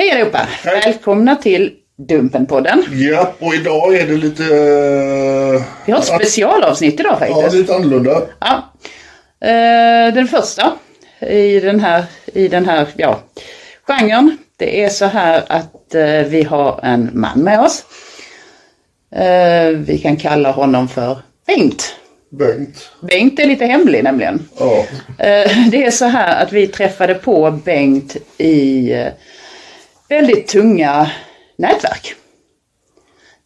Hej allihopa! Hej. Välkomna till Dumpenpodden. Ja, och idag är det lite... eh, Vi har ett specialavsnitt idag Ja, faktiskt. lite annorlunda. Ja. Eh, den första i den här, i den här ja, genren. Det är så här att eh, vi har en man med oss. Vi kan kalla honom för Bengt. Bengt. Bengt är lite hemlig nämligen. Ja. Det är så här att vi träffade på Bengt i väldigt tunga nätverk.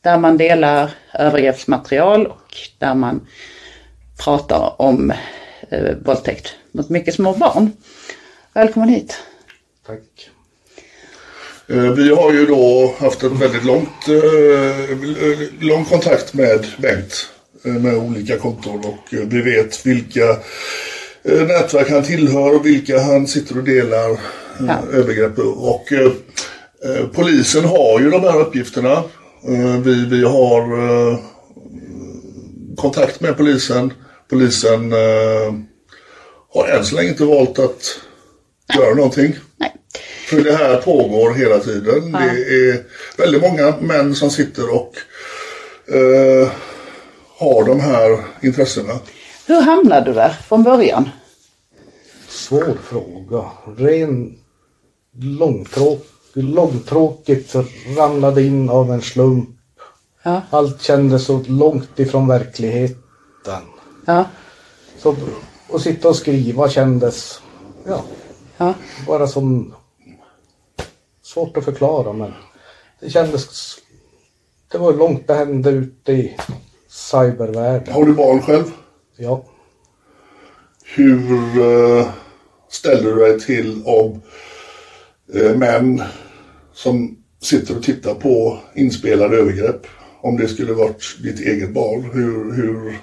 Där man delar övergreppsmaterial och där man pratar om eh, våldtäkt mot mycket små barn. Välkommen hit. Tack. Eh, Vi har ju då haft en väldigt långt, eh, lång kontakt med Bengt eh, med olika konton och vi vet vilka nätverk han tillhör och vilka han sitter och delar Ja. övergrepp. Och polisen har ju de här uppgifterna. Eh, Vi, vi har eh, kontakt med polisen. Polisen eh, har än så länge inte valt att göra någonting. Nej. För det här pågår hela tiden. Det är väldigt många män som sitter och eh, har de här intressena. Hur hamnade du där från början? Svår fråga. Ren långtråk, långtråkigt ramlade in av en slump. Ja. Allt kändes så långt ifrån verkligheten. Ja. Så att sitta och skriva kändes ja, Ja. bara som svårt att förklara men det kändes det var långt det hände ute i cybervärlden. Har du barn själv? Ja. Hur eh, ställer du dig till om eh, män som sitter och tittar på inspelade övergrepp? Om det skulle varit ditt eget barn, hur, hur,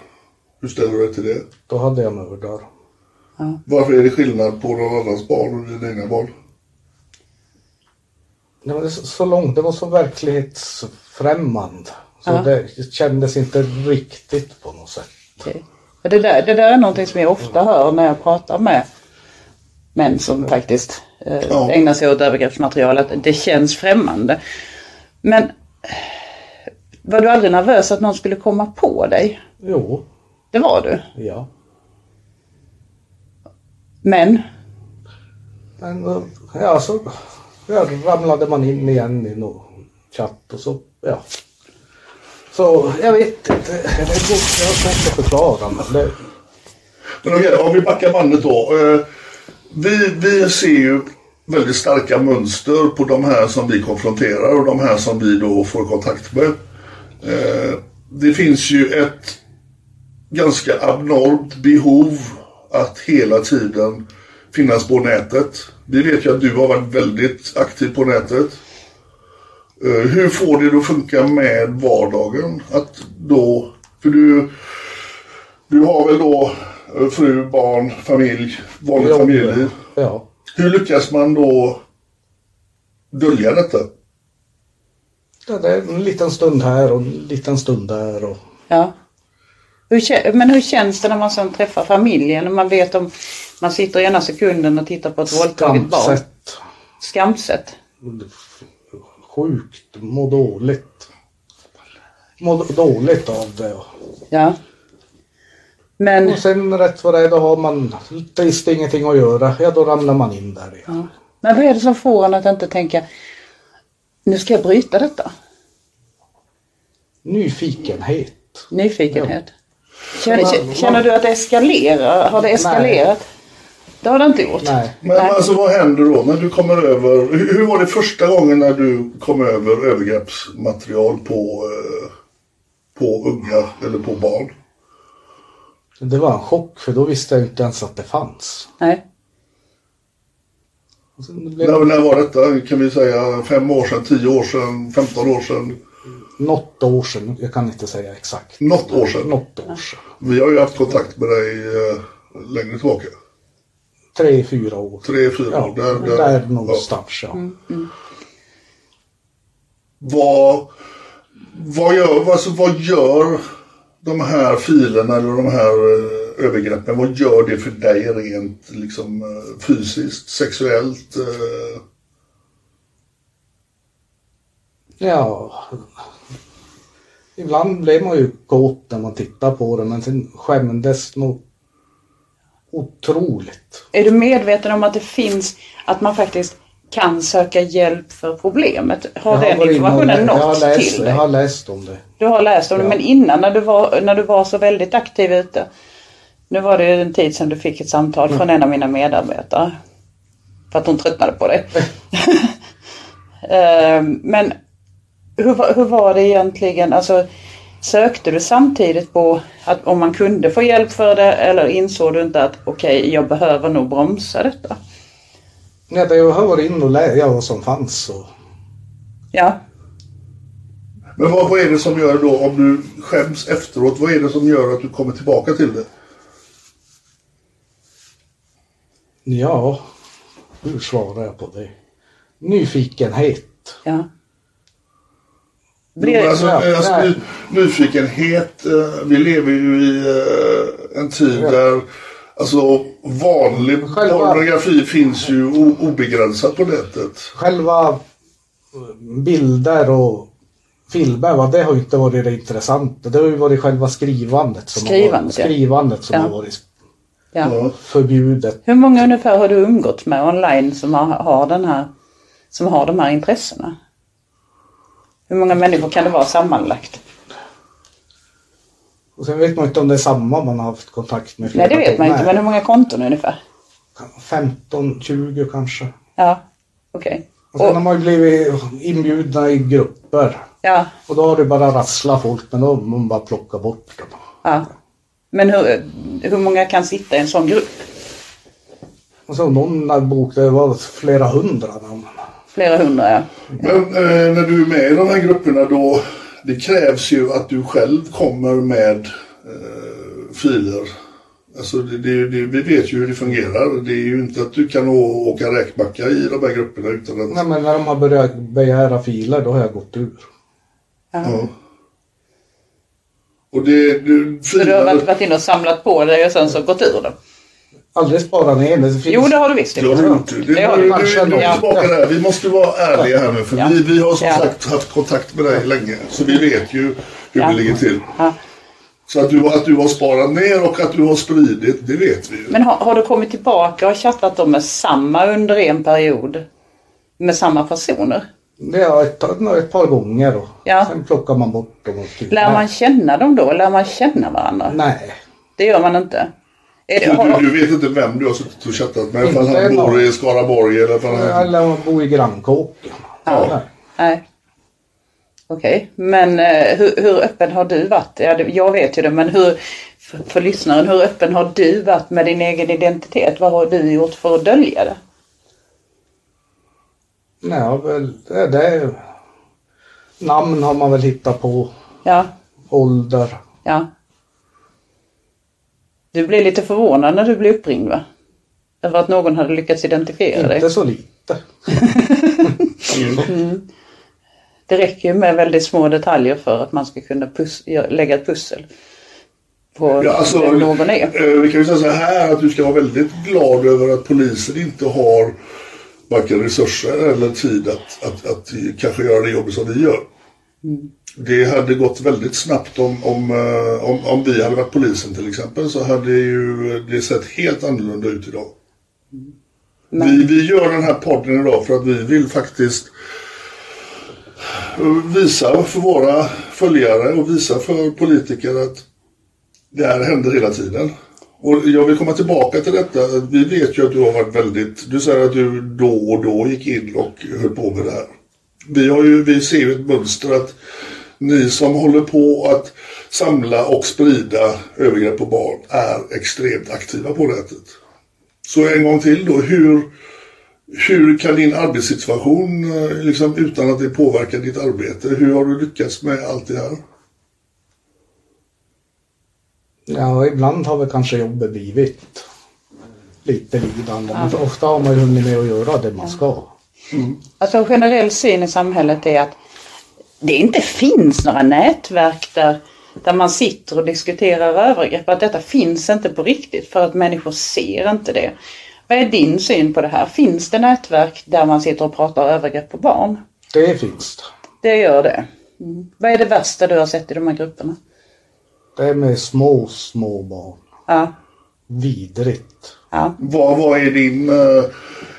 hur ställer du dig till det? Då hade jag mördar. Varför är det skillnad på någon annans barn och dina egna barn? Nej, men det är så, långt, det var så verklighetsfrämmande. Så Ja. det kändes inte riktigt på något sätt. För Det, där, det där är någonting som jag ofta hör när jag pratar med män som faktiskt eh, Ja. ägnar sig åt övergreppsmaterial. Att det känns främmande. Men var du aldrig nervös att någon skulle komma på dig? Jo, Det var du. ja. Men Men eh, ja, så ja, ramlade man in igen i någon chatt och så, ja. Så jag vet inte, det, det har svårt att förklara men det, Men okej, om vi backar bandet då. Eh, vi, vi ser ju väldigt starka mönster på de här som vi konfronterar och de här som vi då får kontakt med. Eh, det finns ju ett ganska abnormt behov att hela tiden finnas på nätet. Vi vet ju att du har varit väldigt aktiv på nätet. Eh, hur får det att funka med vardagen? Att då, för du, du har väl då fru, barn, familj, vanligt familjeliv. ja. Hur lyckas man då dölja detta? Ja, det är en liten stund här och en liten stund där och ja. Hur, men hur känns det när man sen träffar familjen? När man vet om man sitter ena sekunden och tittar på ett våldtaget barn. Skamset. Skamset. Sjukt. Må dåligt. Må dåligt av det. Ja. Men, Och sen rätt vad det är då har man trist ingenting att göra. Ja då ramlar man in där igen. men vad är det som får en att inte tänka nu ska jag bryta detta? Nyfikenhet. Nyfikenhet. Känner, kä- känner du att det eskalerar? Har det eskalerat? Det har det inte gjort. Nej. Men alltså vad händer då när du kommer över? Hur, hur var det första gången när du kom över övergreppsmaterial på, eh, på unga eller på barn? Det var en chock för då visste jag inte ens att det fanns. Nej. Blev När, när var detta? Kan vi säga fem år sedan, tio år sedan, 15 år sedan? något år sedan. Jag kan inte säga exakt. Något år sedan. Något år sedan. Vi har ju haft kontakt med dig eh, längre tillbaka. Tre, fyra år. Tre, fyra Ja, år. Där, där, där, någonstans ja. Vad, vad, gör, alltså, vad gör de här filerna eller de här eh, övergreppen, vad gör det för dig rent liksom, eh, fysiskt, sexuellt? Eh, Ja. Ibland blev man ju kåt när man tittar på det men sen skämdes nog otroligt. Är du medveten om att det finns, att man faktiskt kan söka hjälp för problemet? Har Jag den informationen lä- jag har nått läst, till Jag har dig? läst om det. Du har läst om det, Ja. men innan när du, var, när du var så väldigt aktiv ute. Nu var det ju en tid sedan du fick ett samtal från en av mina medarbetare. För att hon tröttnade på dig. Ehm, men hur, hur var det egentligen? Alltså, sökte du samtidigt på att om man kunde få hjälp för det eller insåg du inte att okej, jag behöver nog bromsa detta? Det jag varit inne och läst ja, vad som fanns. Och, Ja, men vad, vad är det som gör då, om du skäms efteråt, vad är det som gör att du kommer tillbaka till det? ja, hur svarar jag på det? Nyfikenhet. ja. Men alltså, ja, alltså, nej. ny, nyfikenhet, eh, vi lever ju i eh, en tid Ja. där alltså, vanlig Själva- pornografi finns ju obegränsat på nätet. Själva eh, bilder och filmer, va, det har ju inte varit det intressanta. Det har ju varit själva skrivandet som, har, Skrivandet, varit, ja. skrivandet som Ja. har varit ja. Förbjudet. Hur många ungefär har du umgåtts med online som har, har den här, som har de här intressena? Hur många människor kan det vara sammanlagt? Och sen vet man inte om det är samma man har haft kontakt med. Nej, det vet man inte, men hur många konton ungefär? 15, 20 kanske. Ja, okej. Och sen har Och, man ju blivit inbjudna i grupper. Ja, Och då har det bara rasslat folk, men då har man bara plockat bort dem. ja. Men hur, hur många kan sitta i en sån grupp? Och så någon bok, det var flera hundra namn. Flera hundra, ja. Men eh, när du är med i de här grupperna då, det krävs ju att du själv kommer med eh, filer. Alltså det, det, det, vi vet ju hur det fungerar. Det är ju inte att du kan å, åka räkmacka i de här grupperna utan att... Nej, men när de har börjat begära filer, då har jag gått ur. Ja. Och det... du, Så du har varit, filer, inne och samlat på dig och sen så gått ur det? Aldrig spara ner det. det finns... Jo, det har du visst det har du gjort. Det, Det har du, kanske du, ändå. tillbaka där. Vi måste vara ärliga här nu för Ja. vi, vi har som Ja. sagt haft kontakt med dig länge. Så vi vet ju hur Ja. det ligger till. Ja. Så att du, att du har sparat ner och att du har spridit, det vet vi ju. Men har, har du kommit tillbaka och chattat då med samma under en period? Med samma personer? Det har ett, ett par gånger och Ja. sen plockar man bort dem. Och. Lär man känna dem då? Lär man känna varandra? Nej. Det gör man inte. Det, Du, du, vet inte vem du har suttit och chattat med? Ifall han bor någon. i Skaraborg eller ifall han... Eller bor i grannkåken. Ja. Nej. nej. Okej, men eh, hur, hur öppen har du varit? Ja, det, jag vet ju det, men hur, för, för lyssnaren, hur öppen har du varit med din egen identitet? Vad har du gjort för att dölja det? Nej, väl, det, det är... Namn har man väl hittat på. Ja, Ålder. ja. Du blev lite förvånad när du blev uppringd va? Över att någon hade lyckats identifiera dig. Inte så lite. Det räcker ju med väldigt små detaljer för att man ska kunna lägga ett pussel. på Ja, alltså, vem någon är. eh, Vi kan ju säga så här att du ska vara väldigt glad över att polisen inte har varken resurser eller tid att, att, att kanske göra det jobbet som vi gör. Det hade gått väldigt snabbt om, om, eh, om, om vi hade varit polisen till exempel så hade ju det sett helt annorlunda ut idag. Vi, vi gör den här podden idag för att vi vill faktiskt eh, visa för våra följare och visa för politiker att det här händer hela tiden. Och jag vill komma tillbaka till detta. Vi vet ju att du har varit väldigt... Du säger att du då och då gick in och höll på med det här. Vi, har ju, vi ser ju ett mönster att ni som håller på att samla och sprida övergrepp på barn är extremt aktiva på nätet. Så en gång till då, hur, hur kan din arbetssituation, eh, liksom, utan att det påverkar ditt arbete, hur har du lyckats med allt det här? Ja, ibland har väl kanske jobbet blivit lite lidande. Men ofta har man ju hunnit med att göra det man ska. Alltså en generell syn i samhället är att det inte finns några nätverk där, där man sitter och diskuterar övergrepp. Att detta finns inte på riktigt för att människor ser inte det. Vad är din syn på det här? Finns det nätverk där man sitter och pratar övergrepp på barn? Det finns det. Det gör det. Mm. Vad är det värsta du har sett i de här grupperna? Det är med små, små barn. Ja, Vidrigt. ja. Vad, vad är din eh,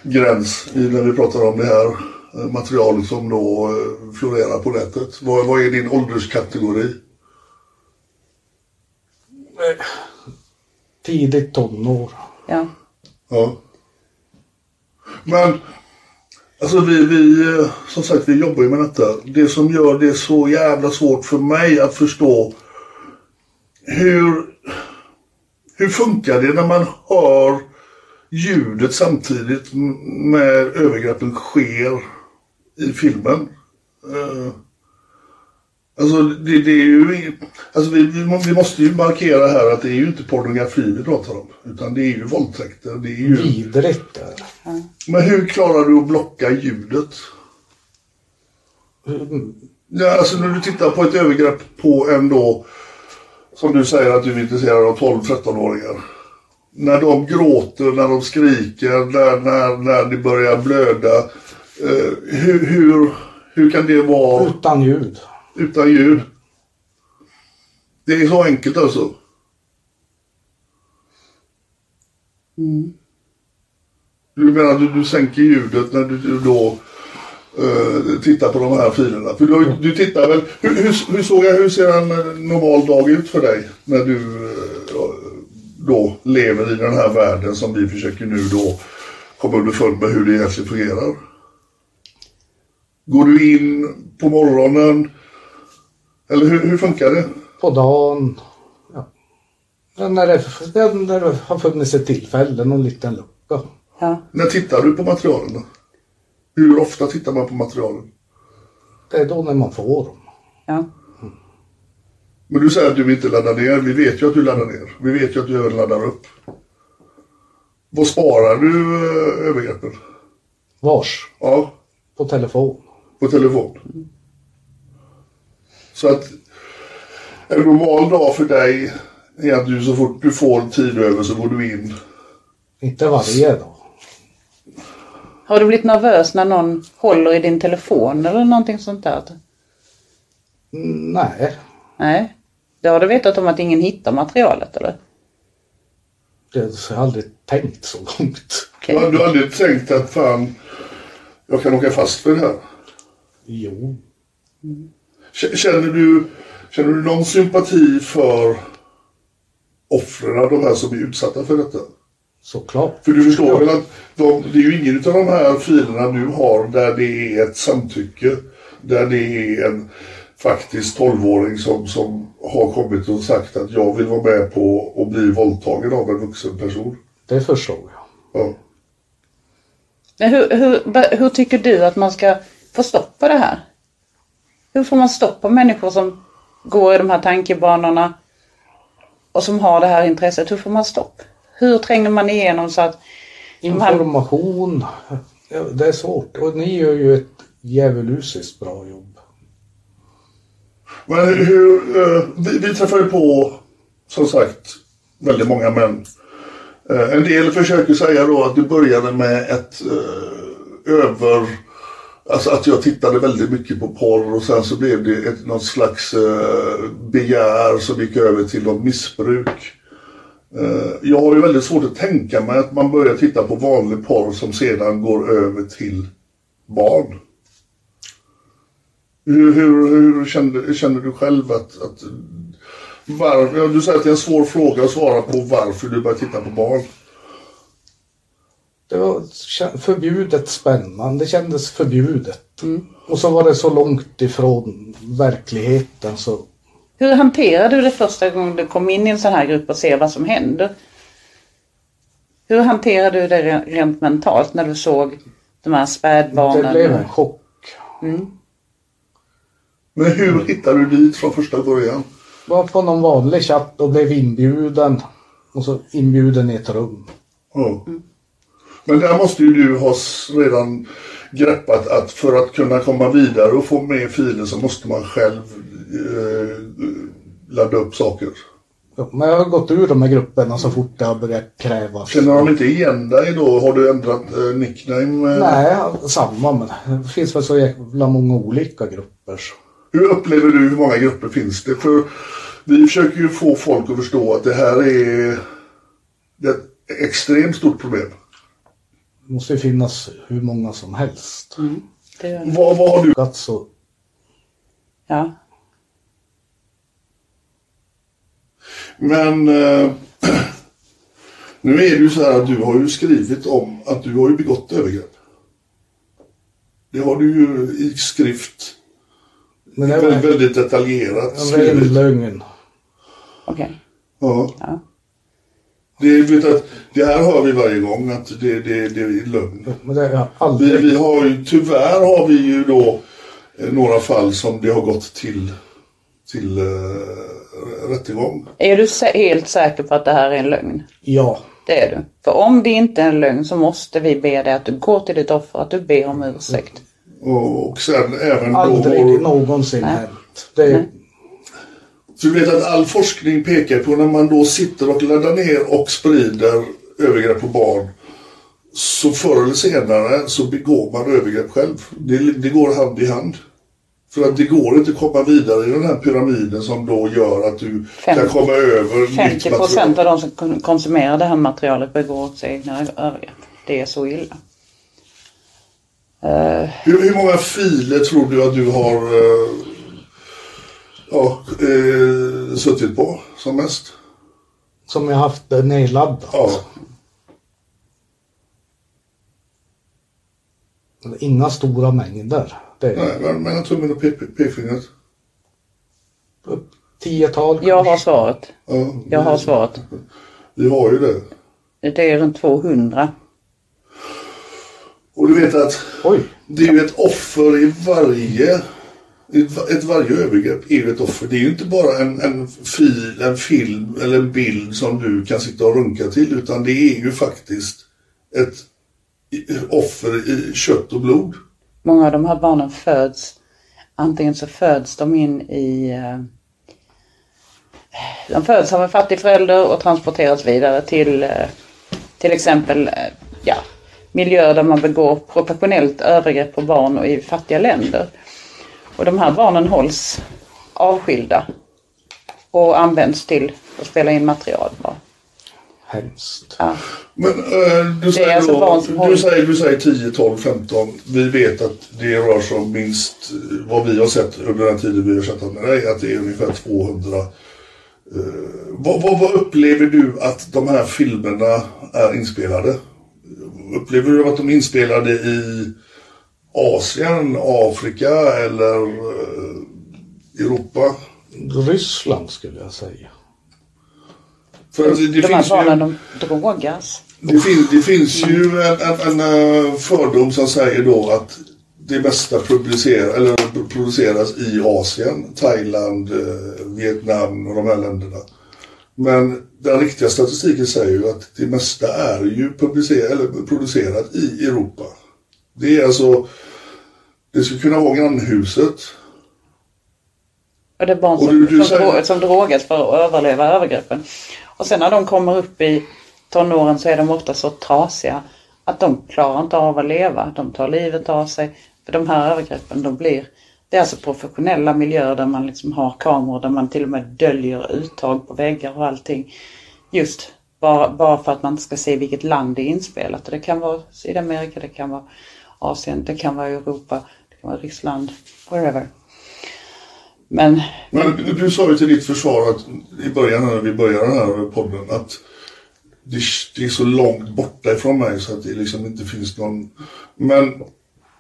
gräns i, när vi pratar om det här eh, materialet som då eh, florerar på nätet? Vad, vad är din ålderskategori? Tidigt tonår. ja. Ja. Men alltså vi, vi, eh, som sagt vi jobbar ju med detta. Det som gör det så jävla svårt för mig att förstå hur, hur funkar det när man hör ljudet samtidigt med övergreppen sker i filmen? Eh, Alltså, det, det är ju... Alltså vi, vi, må- vi måste ju markera här att det är ju inte pornografi vi pratar om. Utan det är ju våldtäkter. Det är ju... Det. Men hur klarar du att blocka ljudet? Ja, alltså när du tittar på ett övergrepp på en då, som du säger att du är intresserad av 12-13-åringar. När de gråter, när de skriker, när, när, när det börjar blöda. Eh, hur, hur, hur kan det vara Utan ljud. utan ljud? Det är så enkelt alltså. Du menar att du, du sänker ljudet när du, du då eh, tittar på de här filerna? För du, du tittar väl... Hur, hur, hur, såg jag, hur ser en eh, normal dag ut för dig när du eh, då lever i den här världen som vi försöker nu då komma underfund med hur det egentligen fungerar? Går du in på morgonen? Eller hur, hur funkar det? På dagen. Ja. När, det, när det har funnits ett tillfälle, någon liten lucka. ja. När tittar du på materialen? då? Hur ofta tittar man på materialen? Det är då när man får dem. ja. Men du säger att du inte laddar ner. Vi vet ju att du laddar ner. Vi vet ju att du även laddar upp. Vad sparar du eh, övergreppen? Vars. Ja, På telefon. På telefon. Så att en normal dag för dig är att du så fort du får tid över så går du in. Inte varje dag. Har du blivit nervös när någon håller i din telefon eller någonting sånt där? Nej. Nej. Det har du vetat om att ingen hittar materialet eller? Det har jag aldrig tänkt så långt. Har- Du har aldrig tänkt att fan, jag kan åka fast för det här. Jo. K- Känner du, känner du någon sympati för offren, de här som är utsatta för detta? Såklart. För du förstår väl att de, det är ju ingen av de här filerna du har där det är ett samtycke. Där det är en faktiskt 12-åring som, som har kommit och sagt att jag vill vara med på att bli våldtagen av en vuxen person. Det förstår jag. Ja. Men hur, hur, hur tycker du att man ska stopp på det här? Hur får man stopp på människor som går i de här tankebanorna och som har det här intresset? Hur får man stopp? Hur tränger man igenom så att här, Information. Ja, det är svårt. Och ni gör ju ett djävulusiskt bra jobb. Men hur, eh, vi, vi träffade på som sagt väldigt många män. Eh, en del försöker säga då att det började med ett eh, över... Alltså att jag tittade väldigt mycket på porr och sen så blev det ett, något slags eh, begär som gick över till något missbruk. Eh, jag har ju väldigt svårt att tänka mig att man börjar titta på vanlig porr som sedan går över till barn. Hur, hur, hur känner, känner du själv att... att var, du säger att det är en svår fråga att svara på varför du börjar titta på barn. Det var förbjudet spännande. Det kändes förbjudet. Och så var det så långt ifrån verkligheten så Hur hanterade du det första gången du kom in i en sån här grupp och ser vad som händer? Hur hanterade du det re- rent mentalt när du såg de här spädbarnen? det blev en chock. Men hur hittade du dit från första början? Var på någon vanlig chatt och blev inbjuden. Och så inbjuden i ett rum. Ja. Men där måste ju du ha redan greppat att för att kunna komma vidare och få med filen så måste man själv eh, ladda upp saker. Ja, Men jag har gått ur de här grupperna så fort det har börjat krävas. Känner de inte igen dig då? Har du ändrat eh, nickname? eh? Nej, samma men det finns väl så jävla många olika grupper. Hur upplever du hur många grupper finns det? För vi försöker ju få folk att förstå att det här är ett extremt stort problem. Det måste ju finnas hur många som helst. Det, Vad, vad har du? Alltså, ja. Men eh, nu är det ju så här att du har ju skrivit om att du har ju begått övergrepp. Det har du ju i skrift. men det väldigt, var, väldigt detaljerat det var en skrivit. lögn. Okej. Ja. Ja. Det, vet att, det här hör vi varje gång att det, det, det är lögn. Vi, aldrig... vi har ju, tyvärr har vi ju då eh, några fall som det har gått till, till eh, rättegång. Är du sä- helt säker på att det här är en lögn? Ja. Det är du. För om det inte är en lögn så måste vi be dig att du går till ditt offer, att du ber om ursäkt. Och, och sen även då Aldrig någonsin hänt. Det, Så du vet att all forskning pekar på när man då sitter och laddar ner och sprider övergrepp på barn. Så förr eller senare så begår man övergrepp själv. Det, det går hand i hand. För att det går inte att komma vidare i den här pyramiden som då gör att du Fem- kan komma över nytt 50 material. procent av de som kon- konsumerar det här materialet begår också egna övergrepp. Det är så illa. Eh, Hur, hur många filer tror du att du har eh, ja, eh, suttit på som mest? som jag haft det nedladdat. Ja. Inga stora mängder. Det är Nej, men- mellan tummen och pe- pe- pekfingret. tiotal jag har kanske. svaret. Ja, Jag har svaret. Vi har ju det. Det är runt 200. Och du vet att Oj. det är ju ett offer i varje ett, varje övergrepp är ju ett offer. Det är ju inte bara en, en, fil, en film eller en bild som du kan sitta och runka till utan det är ju faktiskt ett offer i kött och blod. Många av de här barnen föds, antingen så föds de in i eh, de föds av en fattig förälder och transporteras vidare till eh, till exempel eh, ja, miljöer där man begår proportionellt övergrepp på barn och i fattiga länder. Och de här barnen hålls avskilda och används till att spela in material. Bara. Hemskt. Ja. Men eh, du, säger alltså då, du, säger, du säger 10, 12, 15. Vi vet att det rör sig om minst eh, vad vi har sett under den tiden vi har chattat med dig. Att det är ungefär 200. Eh, vad, vad, vad upplever du att de här filmerna är inspelade? Upplever du att de är inspelade i Asien, Afrika eller eh, Europa? Ryssland skulle jag säga. För det, det De här finns ju... barnen de drogas. Det, fin, det finns ju en, en, en eh, fördom som säger då att det mesta publicerar, eller produceras i Asien, Thailand, eh, Vietnam och de här länderna. Men den riktiga statistiken säger ju att det mesta är ju publicerat, eller producerat i Europa. Det är alltså, det skulle kunna vara grannhuset. Och det är barn som, du- du som, säger- som drogas för att överleva övergreppen. Och sen när de kommer upp i tonåren så är de ofta så trasiga att de klarar inte av att leva. De tar livet av sig. För de här övergreppen, de blir... Det är alltså professionella miljöer där man liksom har kameror, där man till och med döljer uttag på väggar och allting. Just bara, bara för att man ska se vilket land det är inspelat. Och det kan vara Sydamerika, det kan vara Asien, det kan vara Europa, det kan vara Ryssland, wherever. Men Men du, du sa ju till ditt försvar att i början när vi började den här podden att det, det är så långt borta ifrån mig så att det liksom inte finns någon... Men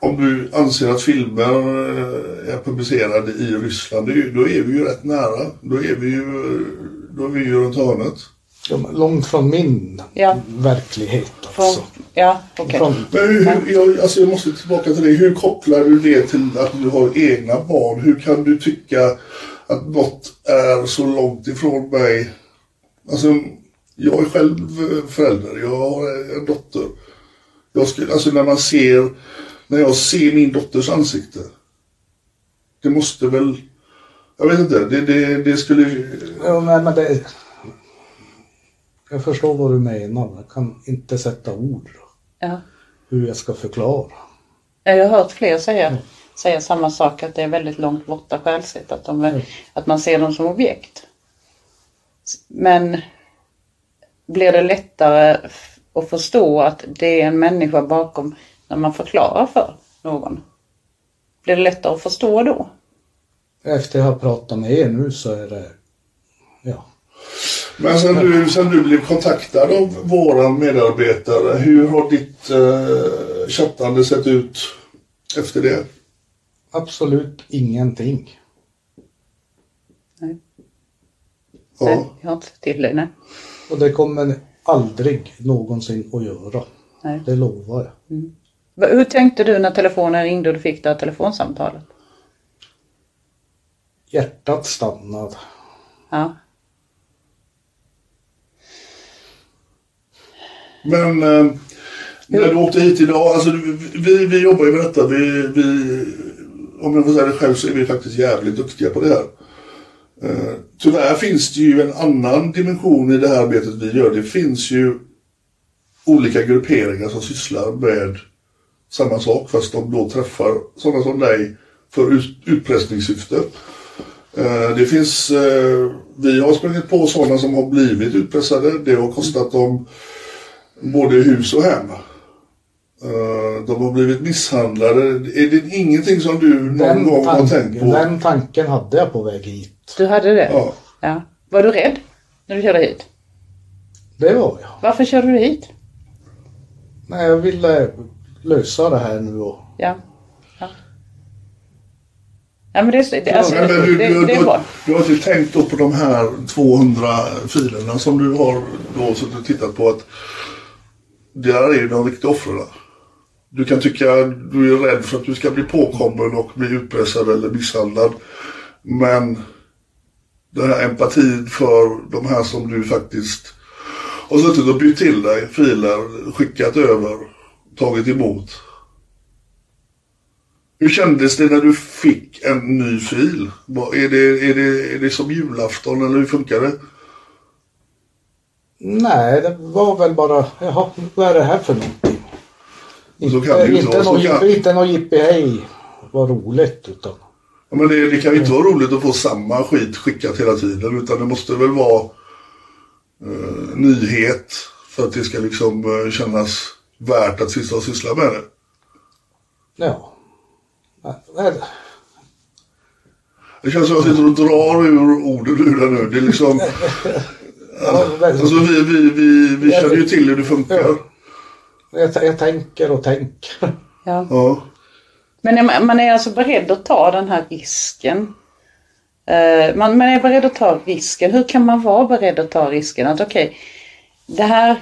om du anser att filmer eh, är publicerade i Ryssland, då är vi ju rätt nära. Då är vi ju, då är vi ju runt hörnet. De är långt från min Ja. verklighet från, alltså. ja, okej. Från, Men hur, hur, jag, alltså jag måste tillbaka till det. Hur kopplar du det till att du har egna barn? Hur kan du tycka att något är så långt ifrån mig? Alltså, jag är själv förälder. Jag har en dotter. Jag skulle, alltså när man ser, när jag ser min dotters ansikte. Det måste väl, jag vet inte, det, det, det skulle... ja, men, men det, jag förstår vad du menar. Jag kan inte sätta ord Ja. hur jag ska förklara. Jag har hört fler säga, säga samma sak, att det är väldigt långt borta själsligt, att, de, är- att man ser dem som objekt. Men blir det lättare att förstå att det är en människa bakom när man förklarar för någon? Blir det lättare att förstå då? Efter jag har pratat med er nu så är det, ja. Men sen du, sen du blev kontaktad av våran medarbetare, hur har ditt eh, chattande sett ut efter det? Absolut ingenting. Nej, Ja. jag har inte sett till det. Nej. Och det kommer aldrig någonsin att göra. Nej. Det lovar jag. Va- Hur tänkte du när telefonen ringde och du fick det här telefonsamtalet? Hjärtat stannade. Ja. Men eh, när du åkte hit idag, alltså vi, vi jobbar ju med detta. Vi, vi, om jag får säga det själv så är vi faktiskt jävligt duktiga på det här. Eh, tyvärr finns det ju en annan dimension i det här arbetet vi gör. Det finns ju olika grupperingar som sysslar med samma sak fast de då träffar sådana som dig för ut, utpressningssyfte. Eh, det finns, eh, vi har sprungit på sådana som har blivit utpressade. Det har kostat dem både hus och hem. Eh, De har blivit misshandlade. Är det ingenting som du någon gång har tänkt på? den tanken hade jag på väg hit. Du hade det? Ja. ja. Var du rädd när du körde hit? Det var jag. Varför körde du hit? Nej, jag ville lösa det här nu och Ja. Ja, ja men det, är- det, alltså, Men, du, det, du, det är du, bra. du har inte tänkt då på de här 200 filerna som du har då suttit och tittat på att där är ju de riktiga offren. Du kan tycka du är rädd för att du ska bli påkommen och bli utpressad eller misshandlad. Men den här empatin för de här som du faktiskt har suttit och bytt till dig filer, skickat över, tagit emot. Hur kändes det när du fick en ny fil? Är det, är det, är det som julafton eller hur funkar det? Nej, det var väl bara, jaha, vad är det här för någonting? Så kan det ju inte inte, så någon, kan- inte någon jippihej, vad roligt utan Ja, men det, det kan ju inte vara roligt att få samma skit skickat hela tiden utan det måste väl vara eh, nyhet för att det ska liksom eh, kännas värt att sitta och syssla med det. ja. Nej, Det känns som att jag sitter och drar ur orden ur det nu. Det är liksom, ja, alltså vi, vi, vi, vi känner ju till hur det funkar. jag, jag tänker och tänker. Ja. Ja. Men är man, man är alltså beredd att ta den här risken. Eh, man, man är beredd att ta risken. Hur kan man vara beredd att ta risken? Att okej, det här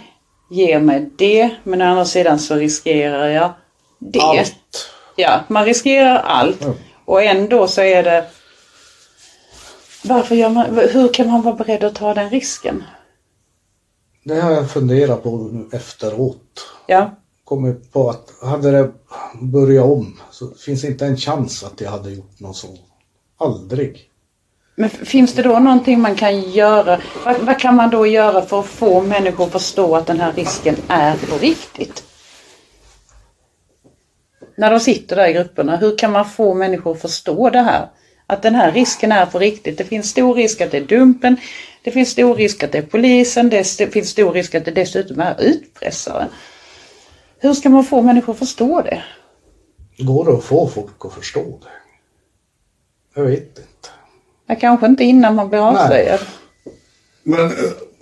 ger mig det, men å andra sidan så riskerar jag det. Allt. Ja, man riskerar allt. Ja. Och ändå så är det... Varför gör man, hur kan man vara beredd att ta den risken? Det har jag funderat på nu efteråt. Ja, Kommit på att hade det börjat om så finns inte en chans att jag hade gjort något så. Aldrig. Men finns det då någonting man kan göra? Vad, vad kan man då göra för att få människor att förstå att den här risken är på riktigt? När de sitter där i grupperna, hur kan man få människor att förstå det här? Att den här risken är på riktigt. Det finns stor risk att det är Dumpen. Det finns stor risk att det är polisen. Det finns stor risk att det dessutom är utpressare. Hur ska man få människor att förstå det? Går det att få folk att förstå det? Jag vet inte. Ja, kanske inte innan man blir avslöjad. Men eh,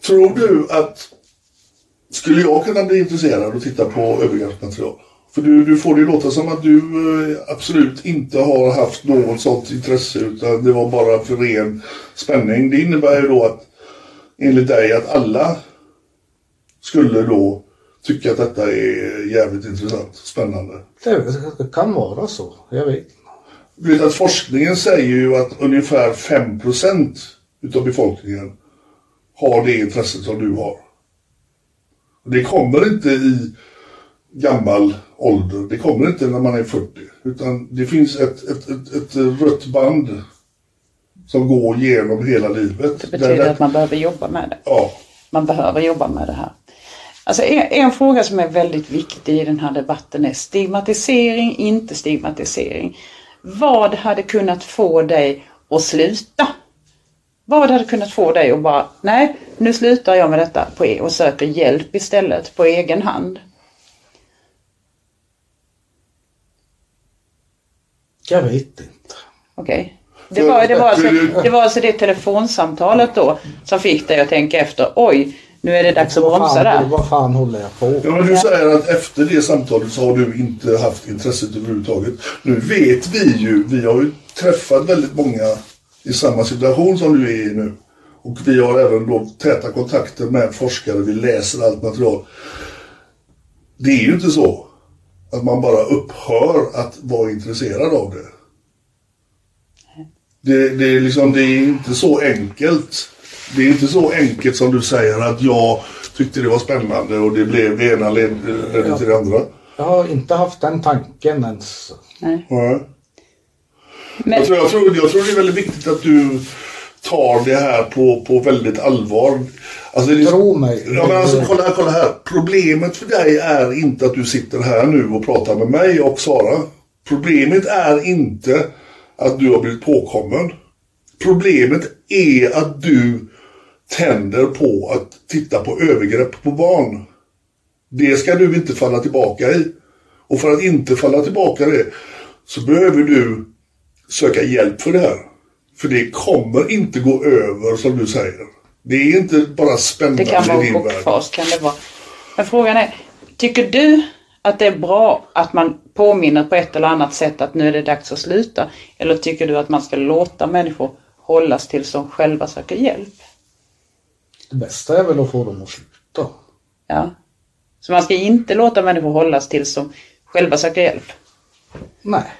tror du att skulle jag kunna bli intresserad och titta på övergreppsmaterial? För du, du får det låta som att du eh, absolut inte har haft något sånt intresse utan det var bara för ren spänning. Det innebär ju då att enligt dig att alla skulle då tycka att detta är jävligt intressant, spännande. Det, kan vara så. Jag vet. Du vet att forskningen säger ju att ungefär 5% utav befolkningen har det intresset som du har. Det kommer inte i gammal ålder. Det kommer inte när man är 40. Utan det finns ett, ett, ett, ett rött band som går genom hela livet. Det betyder Där- att man behöver jobba med det. Ja. Man behöver jobba med det här. Alltså en, en fråga som är väldigt viktig i den här debatten är stigmatisering, inte stigmatisering. Vad hade kunnat få dig att sluta? Vad hade kunnat få dig att bara, nej, nu slutar jag med detta på e- och söker hjälp istället på egen hand? Jag vet inte. Okej. Det, var, det, var alltså, det var alltså det telefonsamtalet då som fick dig att tänka efter, oj, nu är det dags att Vad bromsa fan, där. vad fan håller jag på Ja, men du säger att efter det samtalet så har du inte haft intresset överhuvudtaget. Nu vet vi ju, vi har ju träffat väldigt många i samma situation som du är i nu. Och vi har även då täta kontakter med forskare, vi läser allt material. Det är ju inte så att man bara upphör att vara intresserad av det. Det, det, är liksom, det är inte så enkelt. Det är inte så enkelt som du säger att jag tyckte det var spännande och det blev det ena ledde ledde till det andra. Jag har inte haft den tanken ens. Nej. Ja. Men, Jag, tror, jag, tror, jag tror det är väldigt viktigt att du tar det här på, på väldigt allvar. Alltså, det är- Tro mig. Ja, men alltså, kolla, här, kolla här. Problemet för dig är inte att du sitter här nu och pratar med mig och Sara. Problemet är inte att du har blivit påkommen. Problemet är att du tänder på att titta på övergrepp på barn. Det ska du inte falla tillbaka i. Och för att inte falla tillbaka i det så behöver du söka hjälp för det här. För det kommer inte gå över som du säger. Det är inte bara spännande Det kan vara i en din värld. chockfas. Kan det vara. Men frågan är, tycker du att det är bra att man påminner på ett eller annat sätt att nu är det dags att sluta? Eller tycker du att man ska låta människor hållas tills de själva söker hjälp? Det bästa är väl att få dem att sluta. Ja. Så man ska inte låta människor hållas tills de själva söker hjälp? Nej.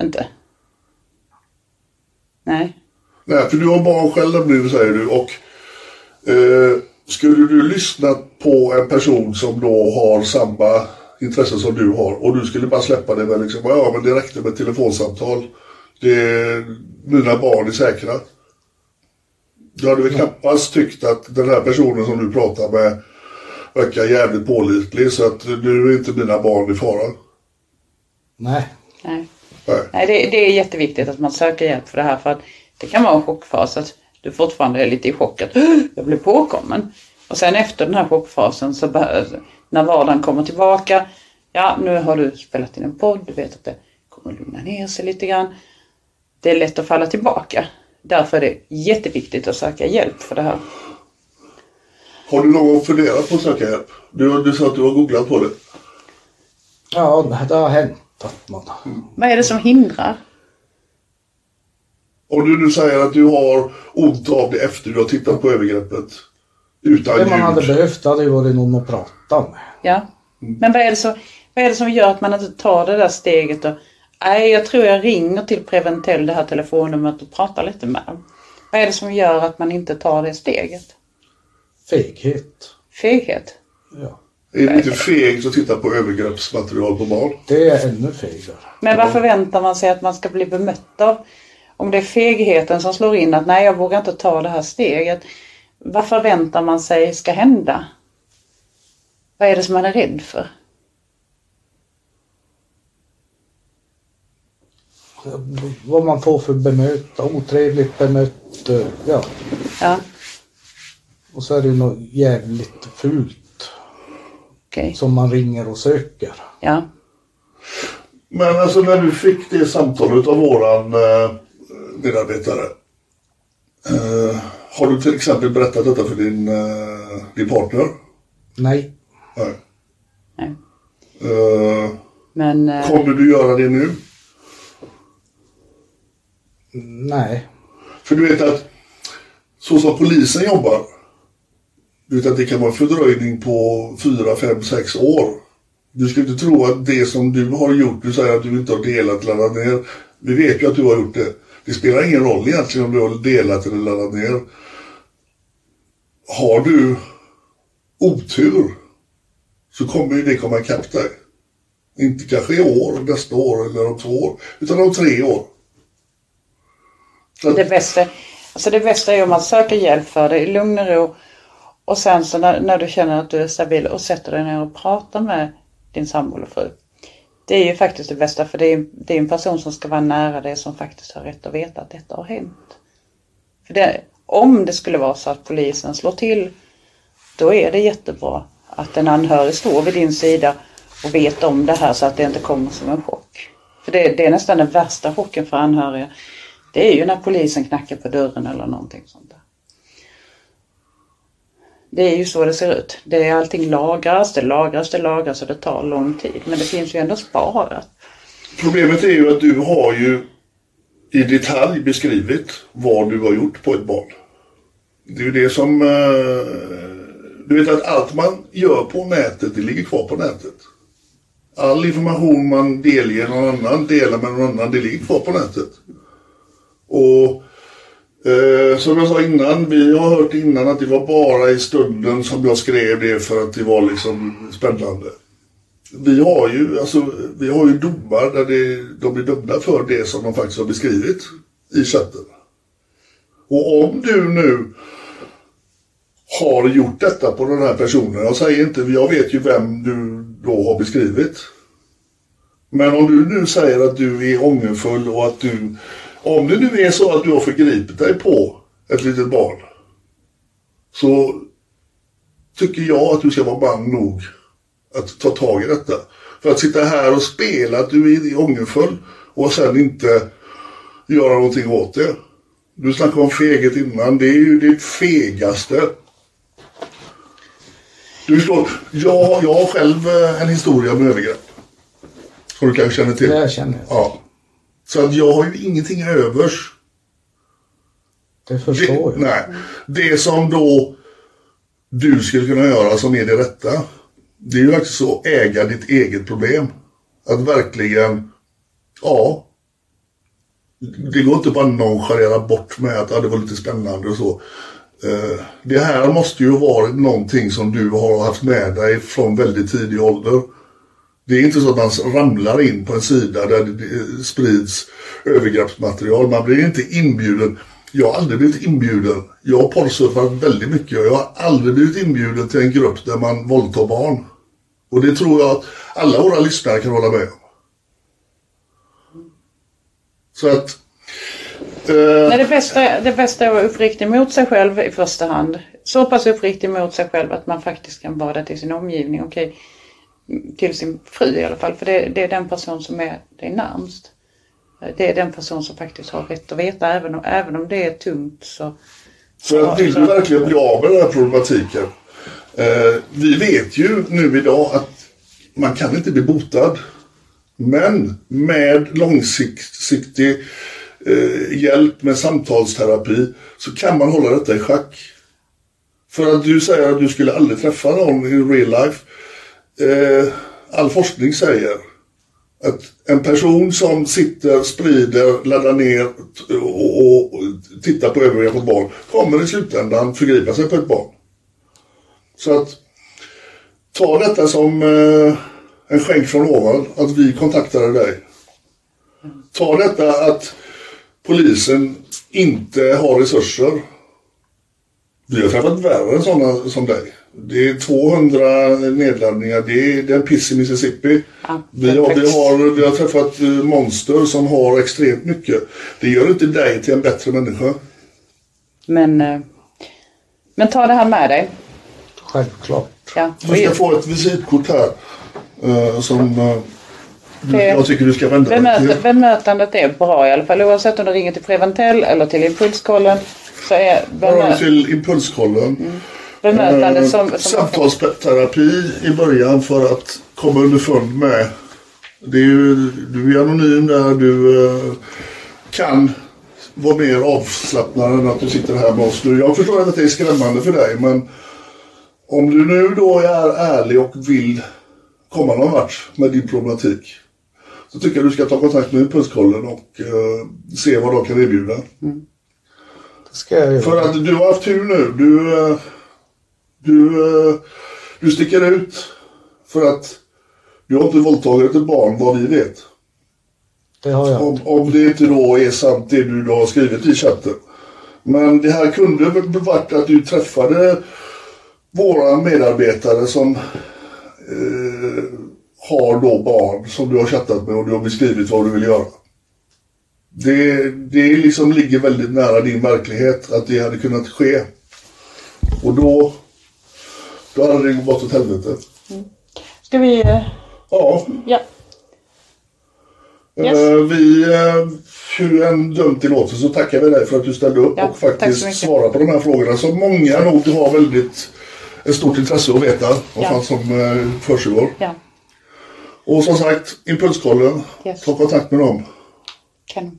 Inte? Nej. Nej, för du har barn själv nu säger du och eh, skulle du lyssna på en person som då har samma intresse som du har och du skulle bara släppa det med liksom, ja men det räckte med telefonsamtal. Det, mina barn är säkra. Du hade väl knappast tyckt att den här personen som du pratar med verkar jävligt pålitlig så att nu är inte mina barn i fara. Nej. Nej. Nej. Nej, det, det är jätteviktigt att man söker hjälp för det här för att det kan vara en chockfas att du fortfarande är lite i chock att "Åh, jag blev påkommen. Och sen efter den här chockfasen så behöver, när vardagen kommer tillbaka, ja nu har du spelat in en podd, du vet att det kommer lugna ner sig lite grann. Det är lätt att falla tillbaka. Därför är det jätteviktigt att söka hjälp för det här. Har du någon funderat på att söka hjälp? Du, du sa att du har googlat på det. Ja, det har hänt att man... Vad är det som hindrar? Om du nu säger att du har ont av det efter du har tittat på övergreppet utan Det man hade ljud. behövt hade ju varit någon att prata med. Ja. Men vad är, det som, vad är det som gör att man inte tar det där steget och Nej, jag tror jag ringer till Preventell, det här telefonnumret och pratar lite med dem. Vad är det som gör att man inte tar det steget? Feghet. Feghet? Ja. Är det inte fegt att titta på övergreppsmaterial på barn? Det är ännu fegare. Men vad förväntar man sig att man ska bli bemött av, om det är fegheten som slår in att nej jag vågar inte ta det här steget. Vad förväntar man sig ska hända? Vad är det som man är rädd för? Vad man får för bemöta, otrevligt bemött. eh, Ja. Ja, Och så är det något jävligt fult okej. som man ringer och söker. Ja. Men alltså när du fick det samtalet av våran eh, medarbetare. Eh, har du till exempel berättat detta för din, eh, din partner? Nej. Nej. Nej. Eh, Men eh, kommer du göra det nu? Nej. För du vet att så som polisen jobbar. Utan det kan vara en fördröjning på 4, 5, 6 år. Du ska inte tro att det som du har gjort, du säger att du inte har delat, eller laddat ner. Vi vet ju att du har gjort det. Det spelar ingen roll egentligen om du har delat eller laddat ner. Har du otur så kommer ju det komma ikapp dig. Inte kanske i år, nästa år eller om två år, utan om tre år. Så att- det bästa, alltså det bästa är om man söker hjälp för det i lugn och ro. Och sen så när, när du känner att du är stabil och sätter dig ner och pratar med din sambo eller fru. Det är ju faktiskt det bästa för det är, det är en person som ska vara nära dig som faktiskt har rätt att veta att detta har hänt. För det, om det skulle vara så att polisen slår till, då är det jättebra att en anhörig står vid din sida och vet om det här så att det inte kommer som en chock. För det, det är nästan den värsta chocken för anhöriga. Det är ju när polisen knackar på dörren eller någonting sånt där. Det är ju så det ser ut. Det är allting lagras, det lagras, det lagras och det tar lång tid. Men det finns ju ändå sparat. Problemet är ju att du har ju i detalj beskrivit vad du har gjort på ett barn. Det är ju det som... Eh, du vet att allt man gör på nätet, det ligger kvar på nätet. All information man delger någon annan, delar med någon annan, det ligger kvar på nätet. Och eh, som jag sa innan, vi har hört innan att det var bara i stunden som jag skrev det för att det var liksom spännande. Vi har ju, alltså, vi har ju domar där det, de blir dömda för det som de faktiskt har beskrivit i chatten. Och om du nu har gjort detta på den här personen, jag säger inte, jag vet ju vem du då har beskrivit. Men om du nu säger att du är ångerfull och att du, om det nu är så att du har förgripit dig på ett litet barn. Så tycker jag att du ska vara man nog att ta tag i detta. För att sitta här och spela att du är ångerfull och sen inte göra någonting åt det. Du snackade om feghet innan. Det är ju det fegaste. Du förstår, jag, jag har själv eh, en historia med övergrepp. Som du kanske känner till. Det känner jag. Ja. Så att jag har ju ingenting övers. Det förstår Det, jag. nej. Det som då du skulle kunna göra som är det rätta. Det är ju faktiskt så äga ditt eget problem. Att verkligen, ja. Det går inte bara nonchalera bort med att ja, det var lite spännande och så. Eh, det här måste ju vara någonting som du har haft med dig från väldigt tidig ålder. Det är inte så att man ramlar in på en sida där det eh, sprids övergreppsmaterial. Man blir inte inbjuden. Jag har aldrig blivit inbjuden. Jag har porrsurfat väldigt mycket och jag har aldrig blivit inbjuden till en grupp där man våldtar barn. Och det tror jag att alla våra lyssnare kan hålla med om. Så att... Eh, Nej, det, bästa, det bästa är att vara uppriktig mot sig själv i första hand. Så pass uppriktig mot sig själv att man faktiskt kan vara det till sin omgivning. Okej, till sin fru i alla fall. För det, det är den person som är dig närmst. Det är den person som faktiskt har rätt att veta. Även om, även om det är tungt så... För att vill du verkligen bli av med den här problematiken. Eh, vi vet ju nu idag att man kan inte bli botad. Men med långsiktig eh, hjälp med samtalsterapi så kan man hålla detta i schack. För att du säger att du skulle aldrig träffa någon i real life. Eh, all forskning säger att en person som sitter, sprider, laddar ner och, och, och tittar på övergrepp på barn kommer i slutändan förgripa sig på ett barn. Så att ta detta som eh, en skänk från ovan, att vi kontaktade dig. Ta detta att polisen inte har resurser. Vi har träffat värre än sådana som dig. Det är 200 nedladdningar. Det är, det är en piss i Mississippi. Ja, vi, har, vi, har, vi har träffat eh, monster som har extremt mycket. Det gör inte dig till en bättre människa. Men, eh, men ta det här med dig. Självklart. Ja. Du ska få ett visitkort här. eh, som du, Det- jag tycker du ska vända dig till. bemötandet är bra i alla fall. Oavsett om du ringer till Preventell eller till Impulskollen. Så är Här har bemö, du till Impulskollen. bemötandet Eh, som... som Samtalsterapi i början för att komma underfund med. Det är ju, du är anonym där, du eh, kan vara mer avslappnad än att du sitter här med oss nu. Jag förstår att det är skrämmande för dig men om du nu då är ärlig och vill komma någon vart med din problematik så tycker jag du ska ta kontakt med Impulskollen och eh, se vad de kan erbjuda. Det ska jag göra. För att du har haft tur nu. Du, eh, du, eh, du sticker ut för att du har inte våldtagit ett barn vad vi vet. Det har jag. Om, om det inte då är sant det du då har skrivit i chatten. Men det här kunde varit att du träffade våra medarbetare som eh, har då barn som du har chattat med och du har beskrivit vad du vill göra. Det, det liksom ligger väldigt nära din verklighet att det hade kunnat ske. Och då, då hade det gått åt helvete. Ska vi... eh, Ja, Ja. Yes. Eh, Vi, eh, hur än dumt det låter så tackar vi dig för att du ställde upp Ja, och faktiskt svarade på de här frågorna som många nog har väldigt ett stort intresse att veta vad Ja. fan som försiggår. Ja. Och som sagt, Impulskollen, Yes. ta kontakt med dem. Kanon.